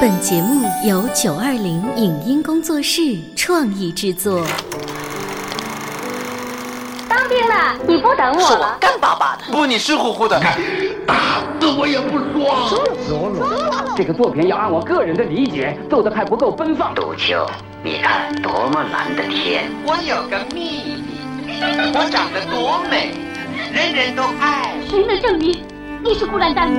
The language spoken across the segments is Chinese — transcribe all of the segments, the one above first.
本节目由九二零影音工作室创意制作。当兵了，你不等是我？干巴巴的，不，你湿乎乎的。打死我也不说。这个作品要按我个人的理解做的还不够奔放。杜秋，你看多么蓝的天！我有个秘密，我长得多美，人人都爱。谁能证明你是孤兰丹女？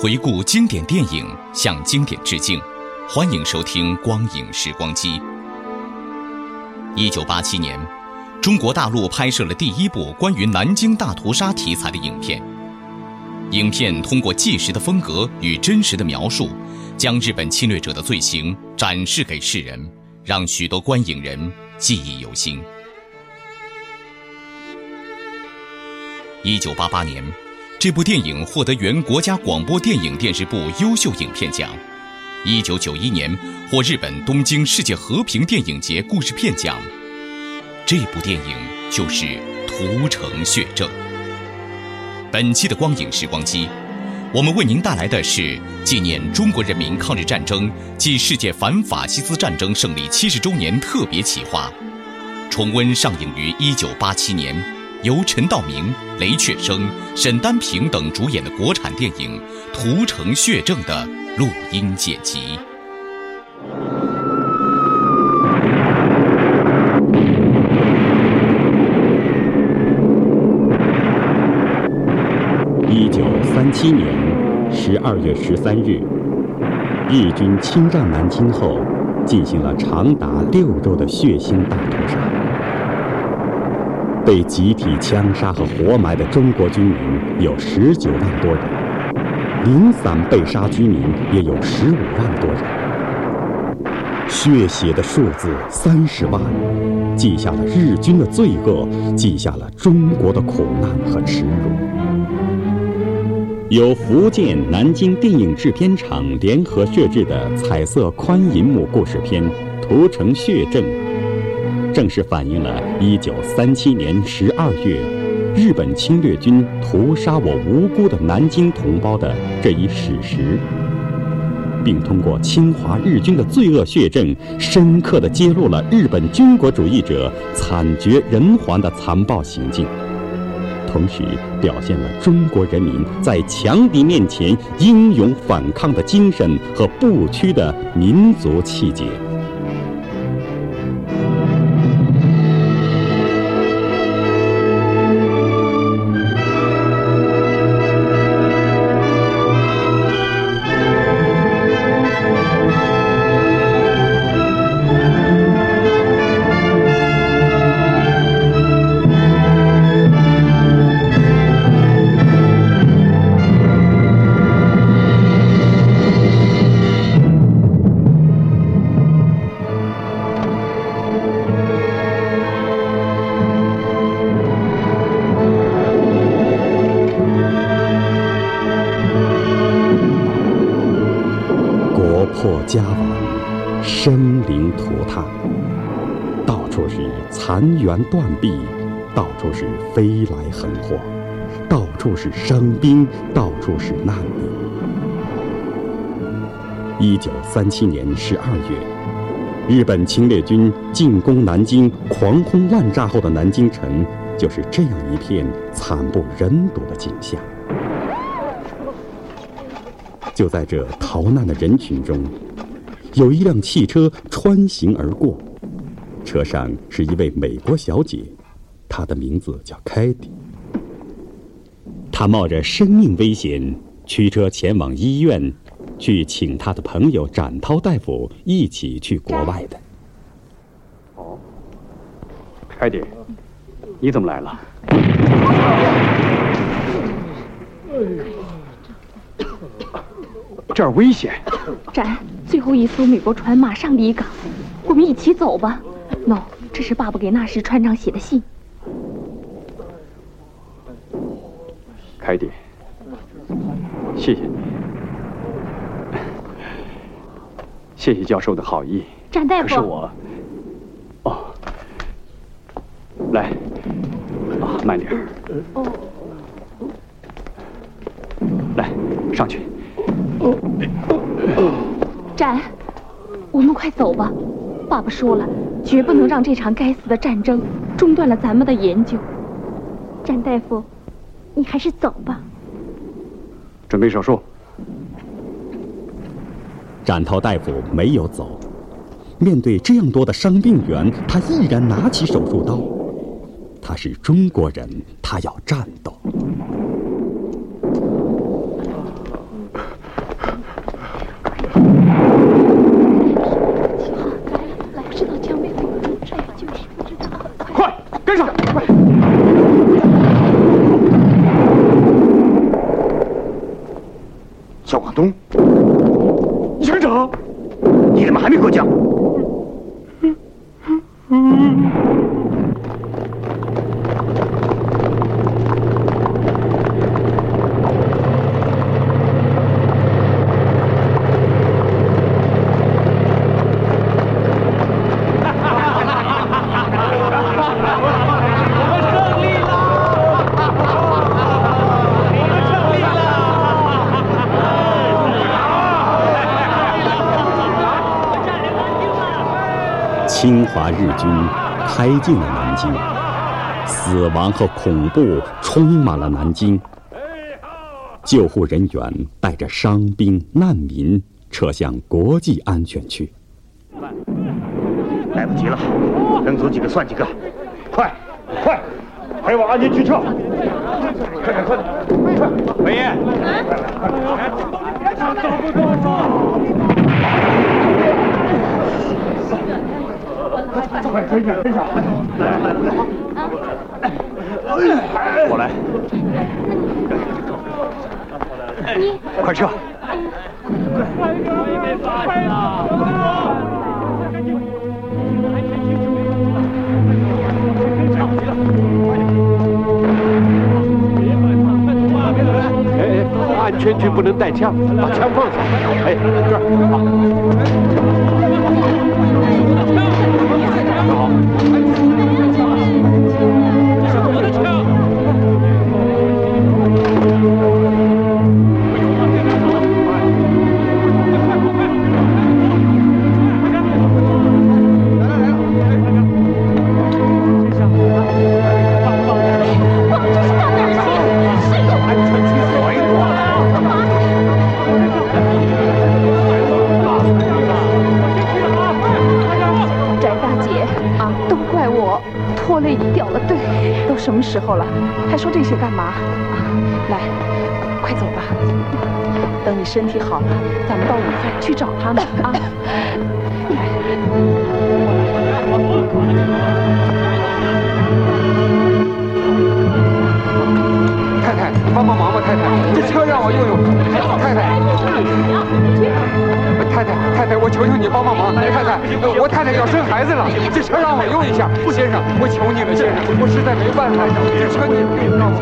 回顾经典电影，向经典致敬。欢迎收听《光影时光机》。一九八七年，中国大陆拍摄了第一部关于南京大屠杀题材的影片。影片通过纪实的风格与真实的描述，将日本侵略者的罪行展示给世人，让许多观影人记忆犹新。一九八八年，这部电影获得原国家广播电影电视部优秀影片奖。一九九一年获日本东京世界和平电影节故事片奖。这部电影就是《屠城血证》。本期的光影时光机，我们为您带来的是纪念中国人民抗日战争暨世界反法西斯战争胜利七十周年特别企划，重温上映于一九八七年，由陈道明、雷确生、沈丹平等主演的国产电影《屠城血证》的录音剪辑。一九三七年十二月十三日，日军侵占南京后，进行了长达六周的血腥大屠杀。被集体枪杀和活埋的中国军民有十九万多人，零散被杀居民也有十五万多人。血血的数字三十万，记下了日军的罪恶，记下了中国的苦难和耻辱。由福建南京电影制片厂联合摄制的彩色宽银幕故事片《屠城血证》，正是反映了1937年12月日本侵略军屠杀我无辜的南京同胞的这一史实，并通过侵华日军的罪恶血证，深刻地揭露了日本军国主义者惨绝人寰的残暴行径。同时表现了中国人民在强敌面前英勇反抗的精神和不屈的民族气节。残垣断壁，到处是飞来横祸，到处是伤兵，到处是难民。一九三七年十二月，日本侵略军进攻南京，狂轰滥炸后的南京城，就是这样一片惨不忍睹的景象。就在这逃难的人群中，有一辆汽车穿行而过，车上是一位美国小姐，她的名字叫凯蒂。她冒着生命危险驱车前往医院，去请她的朋友展涛大夫一起去国外的。哦，凯蒂，你怎么来了？这儿危险。展，最后一艘美国船马上离港，我们一起走吧。喏，这是爸爸给纳什船长写的信。凯蒂，谢谢你，谢谢教授的好意。展大夫，可是我，哦，来，啊，慢点哦，来，上去。展，我们快走吧。爸爸说了，绝不能让这场该死的战争中断了咱们的研究。展大夫。你还是走吧。准备手术。展涛大夫没有走，面对这样多的伤病员，他毅然拿起手术刀。他是中国人，他要战斗。华日军开进了南京，死亡和恐怖充满了南京。救护人员带着伤兵难民撤向国际安全区。来不及了，能走几个算几个，快，快，陪我安全区撤！快点，快点，快！伟业，走不动了。快跟上，跟上！我来。你快撤！哎哎，安全区不能带枪，把枪放下。哎，这儿，好。Thank you. 什么时候了，还说这些干嘛？来，快走吧。等你身体好了，咱们到武汉去找他们啊。太太，帮帮忙吧，太太，这车让我用用。太太，我求求你帮帮忙。太太，我太太要生孩子了，这车让我用一下。先生，我求你了，先生，我实在没办法，这车你让我。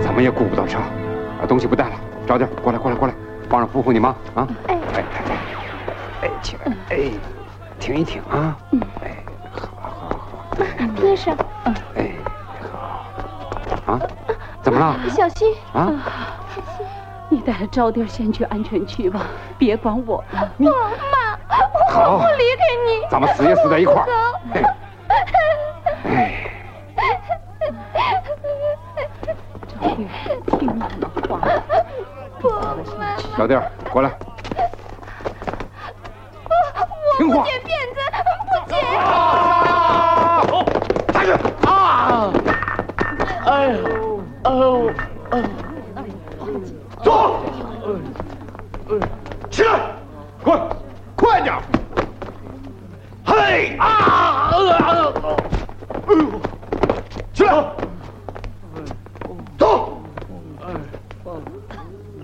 怎么也顾不到车，把东西不带了，找点，过来，过来，过来，帮着扶扶你妈啊！哎，哎，太太，哎，起来，哎。停一停啊！嗯，哎，好，好，好，贴上。嗯，哎，么了？小心啊！小心。你带着招弟先去安全区吧，别管我了。妈，我不离开你。咱们死也死在一块儿。哎。招弟，听妈的话。不，妈。小弟，过来。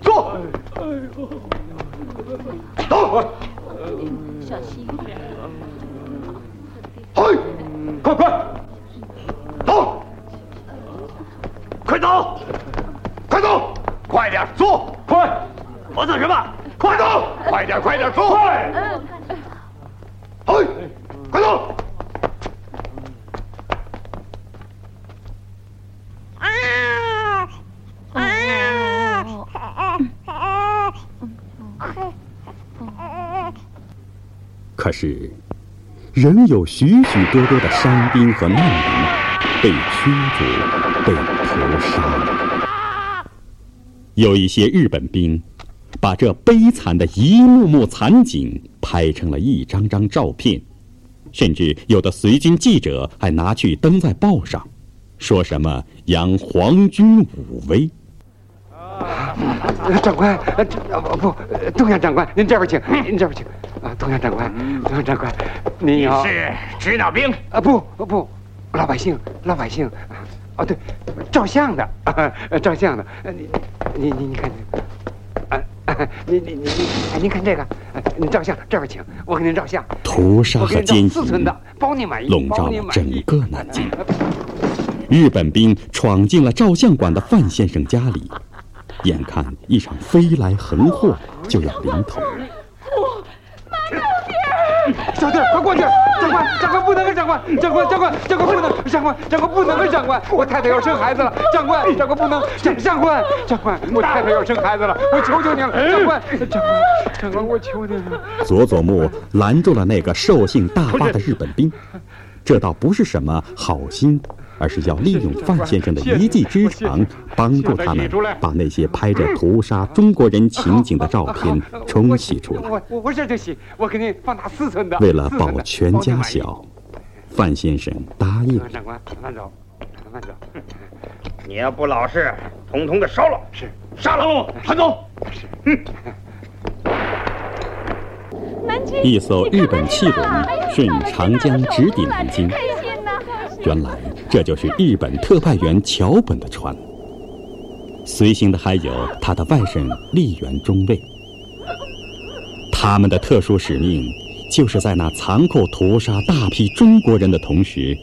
坐。哎呦，走。小心一点。嘿，快快，走，快走，快走，快点坐，快。我等什么？快走，快点，快点走。快。是，仍有许许多多的伤兵和难民被驱逐、被屠杀。有一些日本兵把这悲惨的一幕幕惨景拍成了一张张照片，甚至有的随军记者还拿去登在报上，说什么扬皇军武威。长官，不不，东阳长官，您这边请，您这边请。啊，东阳长官，东阳长官，您好。是指导兵？啊，不不，老百姓，老百姓。哦，对，照相的，照相的。你你你你看这个，啊，你你你你，哎，您看这个，您照相，这边请，我给您照相。屠杀和奸细，包你满意，笼罩了整个南京。日本兵闯进了照相馆的范先生家里。眼看一场飞来横祸就要临头！小弟，快过去！长官，长官不能！长官，长官，长官，长官不能！长官，长官不能！长官，我太太要生孩子了！长官，长官不能！长官，长官，我太太要生孩子了！我求求您了！长官，长官，长官，我求您了！佐佐木拦住了那个兽性大发的日本兵，这倒不是什么好心。而是要利用范先生的一技之长，帮助他们把那些拍着屠杀中国人情景的照片冲洗出来。我我我这就洗，我给你放大四寸的。为了保全家小，范先生答应。长官，慢走，慢走。你要不老实，统统的烧了。是，杀了，传走。是。南京。一艘日本汽轮顺长江直抵南京。原来这就是日本特派员桥本的船，随行的还有他的外甥立原中尉。他们的特殊使命，就是在那残酷屠杀大批中国人的同时，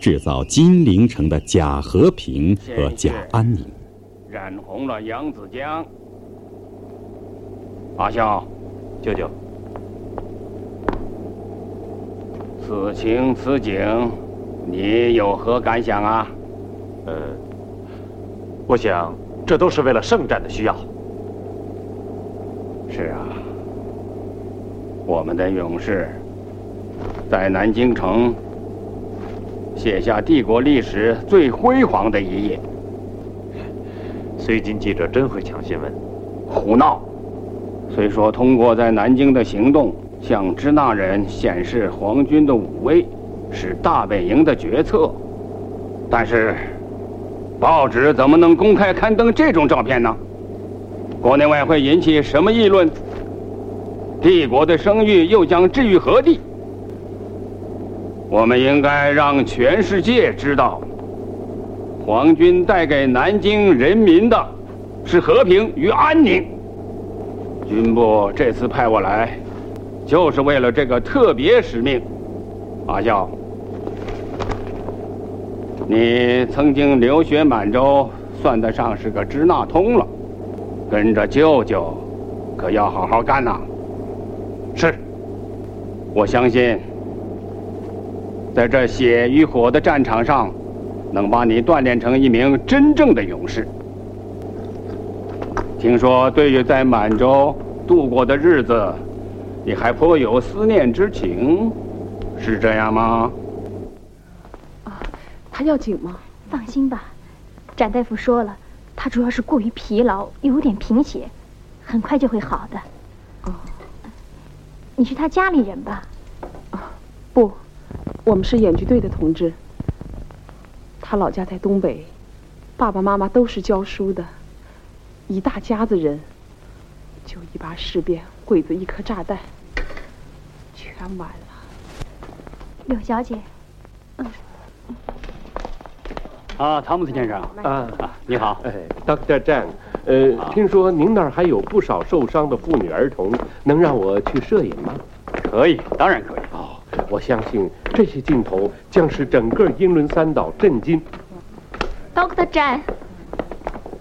制造金陵城的假和平和假安宁。染红了扬子江，阿孝，舅舅，此情此景。你有何感想啊？呃，我想这都是为了圣战的需要。是啊，我们的勇士在南京城写下帝国历史最辉煌的一页。随军记者真会抢新闻。胡闹！虽说通过在南京的行动向支那人显示皇军的武威。是大本营的决策，但是报纸怎么能公开刊登这种照片呢？国内外会引起什么议论？帝国的声誉又将置于何地？我们应该让全世界知道，皇军带给南京人民的是和平与安宁。军部这次派我来，就是为了这个特别使命。阿孝。你曾经留学满洲，算得上是个支那通了。跟着舅舅，可要好好干呐。是，我相信，在这血与火的战场上，能把你锻炼成一名真正的勇士。听说对于在满洲度过的日子，你还颇有思念之情，是这样吗？他要紧吗？放心吧，展大夫说了，他主要是过于疲劳，有点贫血，很快就会好的。哦，你是他家里人吧？不，我们是演剧队的同志。他老家在东北，爸爸妈妈都是教书的，一大家子人，就一把事变，鬼子一颗炸弹，全完了。柳小姐，嗯。啊，汤姆斯先生，啊，你好，哎，Dr. Zhang，呃，听说您那儿还有不少受伤的妇女儿童，能让我去摄影吗？可以，当然可以。哦，我相信这些镜头将使整个英伦三岛震惊。Dr. Zhang，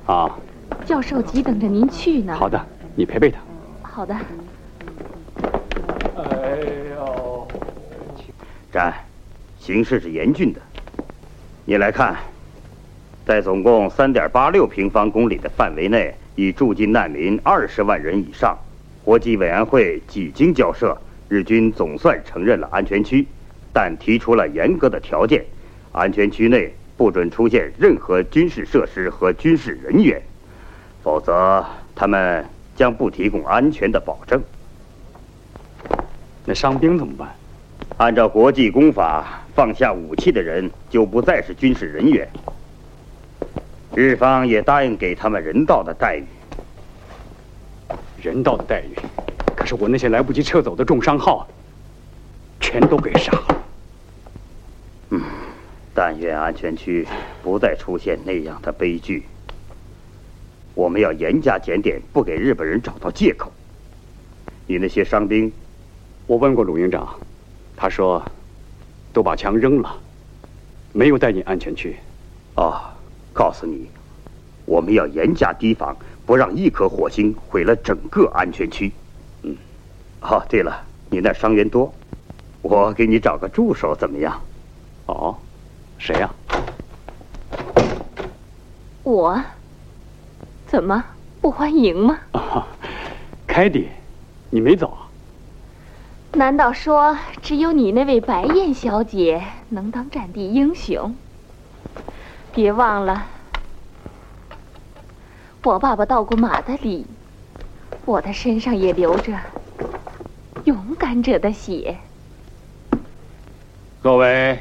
啊，教授急等着您去呢。好的，你陪陪他。好的。哎呦，战，形势是严峻的。你来看，在总共三点八六平方公里的范围内，已驻进难民二十万人以上。国际委员会几经交涉，日军总算承认了安全区，但提出了严格的条件：安全区内不准出现任何军事设施和军事人员，否则他们将不提供安全的保证。那伤兵怎么办？按照国际公法，放下武器的人就不再是军事人员。日方也答应给他们人道的待遇。人道的待遇，可是我那些来不及撤走的重伤号，全都给杀了。嗯，但愿安全区不再出现那样的悲剧。我们要严加检点，不给日本人找到借口。你那些伤兵，我问过鲁营长，他说都把枪扔了，没有带进安全区。哦，告诉你，我们要严加提防。不让一颗火星毁了整个安全区。嗯，哦，对了，你那伤员多，我给你找个助手怎么样？哦，谁呀？我？怎么不欢迎吗？凯蒂，你没走啊？难道说只有你那位白燕小姐能当战地英雄？别忘了。我爸爸到过马德里，我的身上也流着勇敢者的血。作为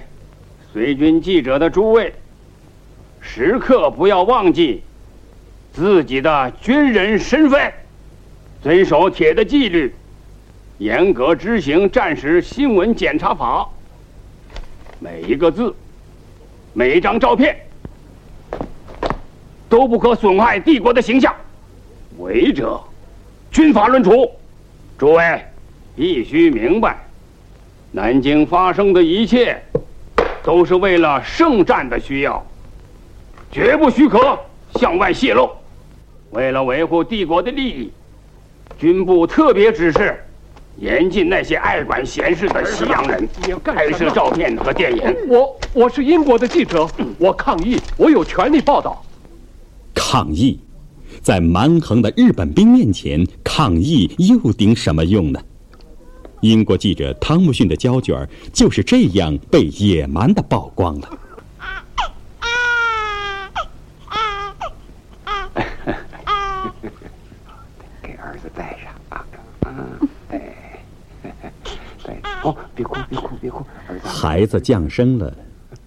随军记者的诸位，时刻不要忘记自己的军人身份，遵守铁的纪律，严格执行战时新闻检查法。每一个字，每一张照片。都不可损害帝国的形象，违者，军法论处。诸位必须明白，南京发生的一切，都是为了圣战的需要，绝不许可向外泄露。为了维护帝国的利益，军部特别指示，严禁那些爱管闲事的西洋人拍摄照片和电影。我我是英国的记者，我抗议，我有权利报道。抗议，在蛮横的日本兵面前，抗议又顶什么用呢？英国记者汤姆逊的胶卷就是这样被野蛮的曝光了。给儿子带上啊！哎，戴哦，别哭，别哭，别哭，儿子。孩子降生了，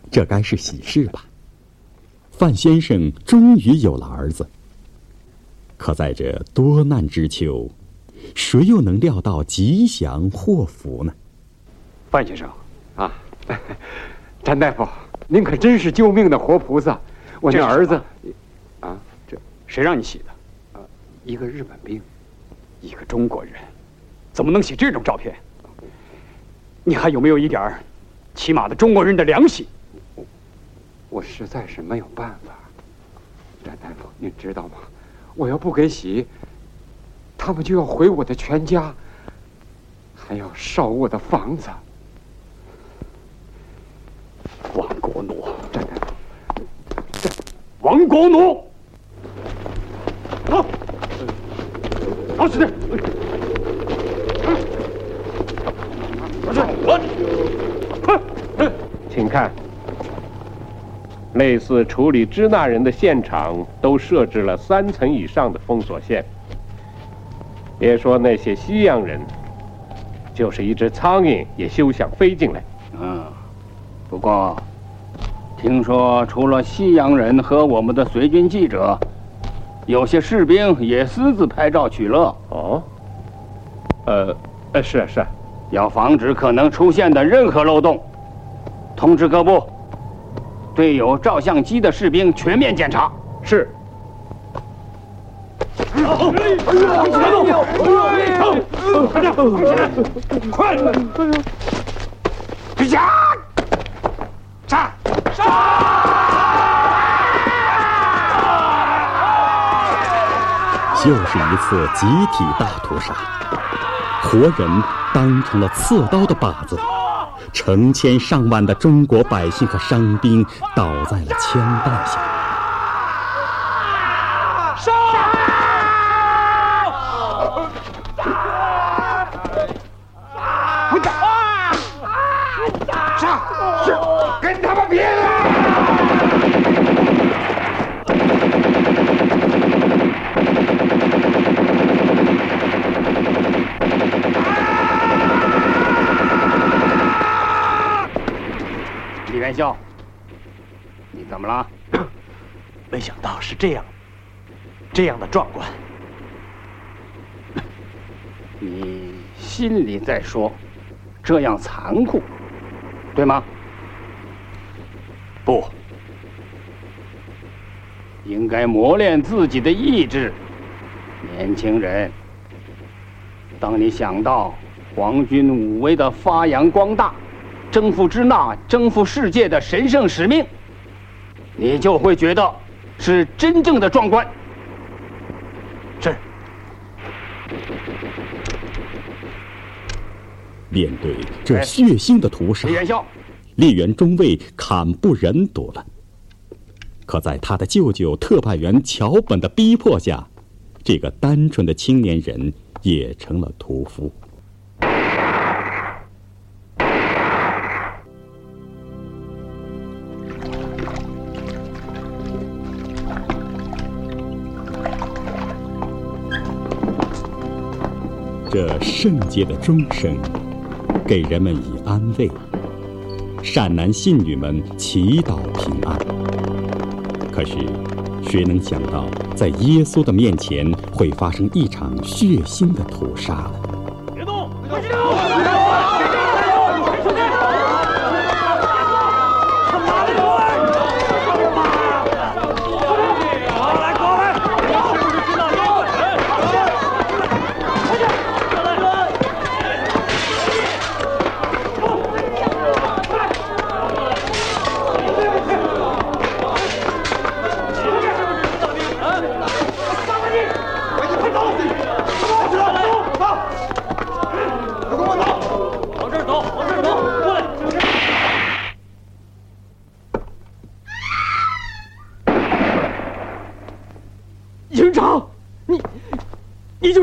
这该是喜事吧？范先生终于有了儿子。可在这多难之秋，谁又能料到吉祥祸福呢？范先生，啊，詹大夫，您可真是救命的活菩萨！我那儿子，啊，这谁让你洗的？啊，一个日本兵，一个中国人，怎么能洗这种照片？你还有没有一点起码的中国人的良心？我实在是没有办法，詹大夫，您知道吗？我要不给洗，他们就要毁我的全家，还要烧我的房子。王国奴，詹大夫，王国奴，走，好使点，快快，请看。类似处理支那人的现场都设置了三层以上的封锁线。别说那些西洋人，就是一只苍蝇也休想飞进来。嗯，不过听说除了西洋人和我们的随军记者，有些士兵也私自拍照取乐。哦，呃，呃，是啊是啊，要防止可能出现的任何漏洞，通知各部。对有照相机的士兵全面检查。是。哎呀！快点！快！追杀！杀！杀！就是。一次集体大屠杀，活人当成了刺刀的靶子，成千上万的中国百姓和伤兵倒在了枪弹下。是这样，这样的壮观。你心里在说，这样残酷，对吗？不，应该磨练自己的意志，年轻人。当你想到皇军武威的发扬光大。征服支那、征服世界的神圣使命，你就会觉得是真正的壮观。是。面对这血腥的屠杀，烈元中尉惨不忍睹了。可在他的舅舅特派员桥本的逼迫下，这个单纯的青年人也成了屠夫。这圣洁的钟声，给人们以安慰。善男信女们祈祷平安。可是，谁能想到，在耶稣的面前会发生一场血腥的屠杀呢别动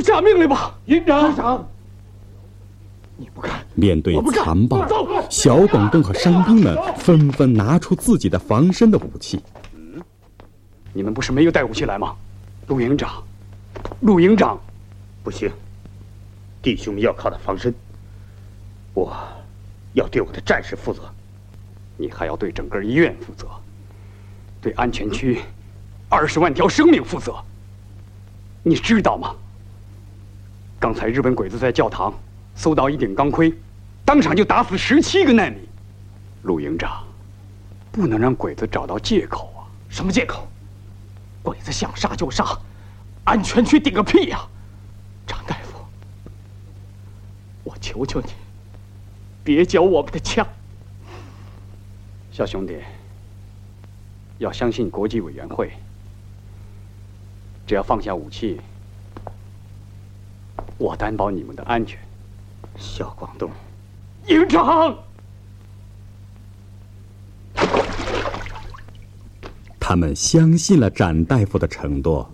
呢？命令吧，营长。营长，你不干。面对残暴，小广东和伤兵们纷纷拿出自己的防身的武器。嗯，你们不是没有带武器来吗？陆营长，陆营长，不行，弟兄们要靠他防身。我，要对我的战士负责。你还要对整个医院负责，对安全区二十万条生命负责。你知道吗？刚才日本鬼子在教堂搜到一顶钢盔，当场就打死十七个难民。陆营长，不能让鬼子找到借口啊！什么借口？鬼子想杀就杀，安全区顶个屁呀！张大夫，我求求你，别缴我们的枪。小兄弟，要相信国际委员会，只要放下武器。我担保你们的安全，小广东，营长。他们相信了展大夫的承诺，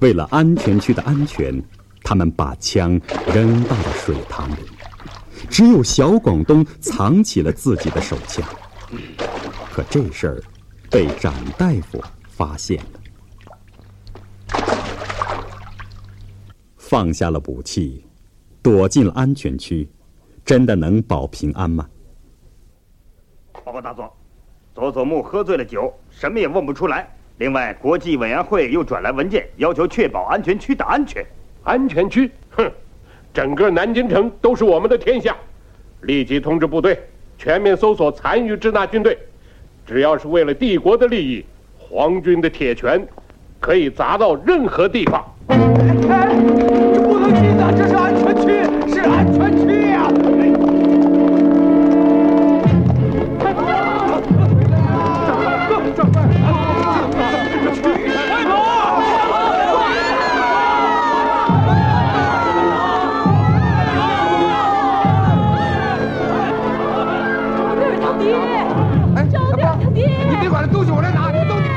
为了安全区的安全，他们把枪扔到了水塘里。只有小广东藏起了自己的手枪，可这事儿被展大夫发现了。放下了武器，躲进了安全区，真的能保平安吗？报告大佐，佐佐木喝醉了酒，什么也问不出来。另外，国际委员会又转来文件，要求确保安全区的安全。安全区？哼，整个南京城都是我们的天下。立即通知部队，全面搜索残余支那军队。只要是为了帝国的利益，皇军的铁拳可以砸到任何地方。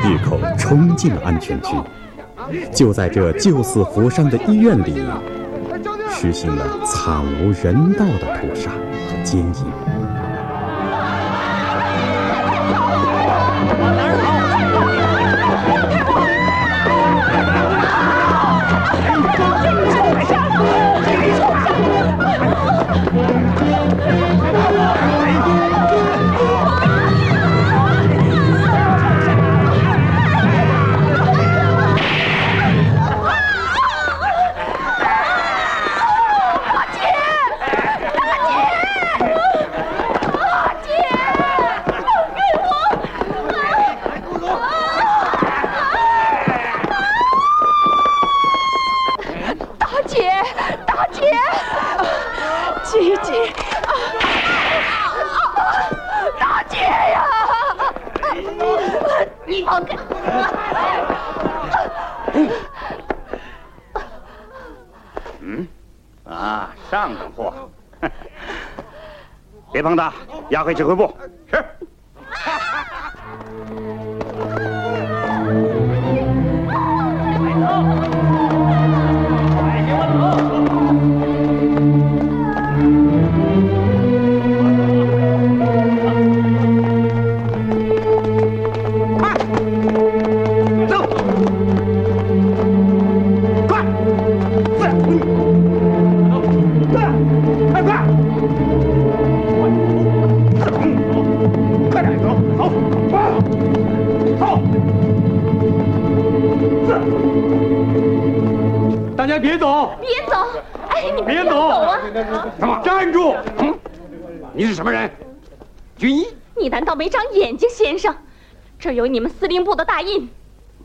一口冲进了安全区。就在这救死扶伤的医院里，实行了惨无人道的屠杀和奸淫。啊上等货。别碰它押回指挥部。是。没长眼睛，先生，这有你们司令部的大印。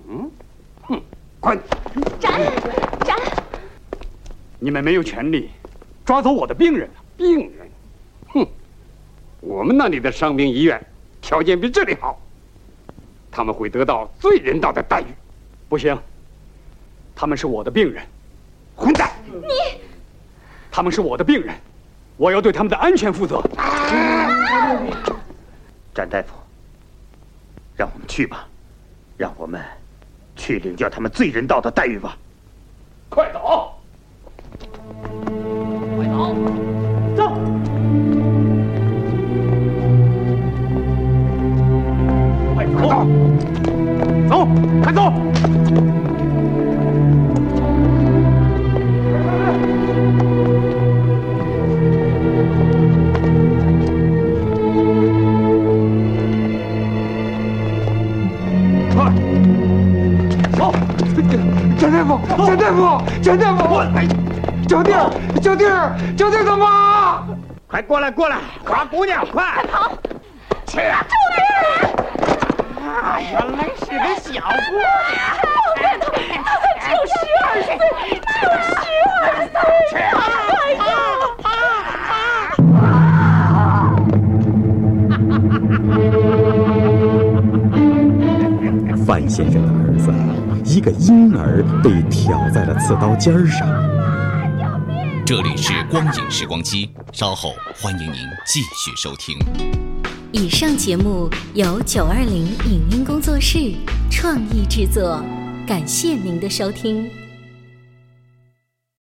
嗯，哼，滚！斩！斩！你们没有权利抓走我的病人病人？哼！我们那里的伤兵医院条件比这里好，他们会得到最人道的待遇。不行，他们是我的病人。混蛋！你，他们是我的病人，我要对他们的安全负责。詹大夫，让我们去吧，让我们去领教他们最人道的待遇吧。快走！快走！走！快走！走！快走！蒋大夫，蒋大夫，蒋弟儿，蒋弟儿，蒋弟儿他妈！快过来，过来，花姑娘，快！快跑！去啊，救命！啊，原来是个小姑娘。我看他，他就十二岁，九十二岁。哎呀！范先生的儿子。一个婴儿被挑在了刺刀尖上。这里是光影时光机，稍后欢迎您继续收听。以上节目由九二零影音工作室创意制作，感谢您的收听。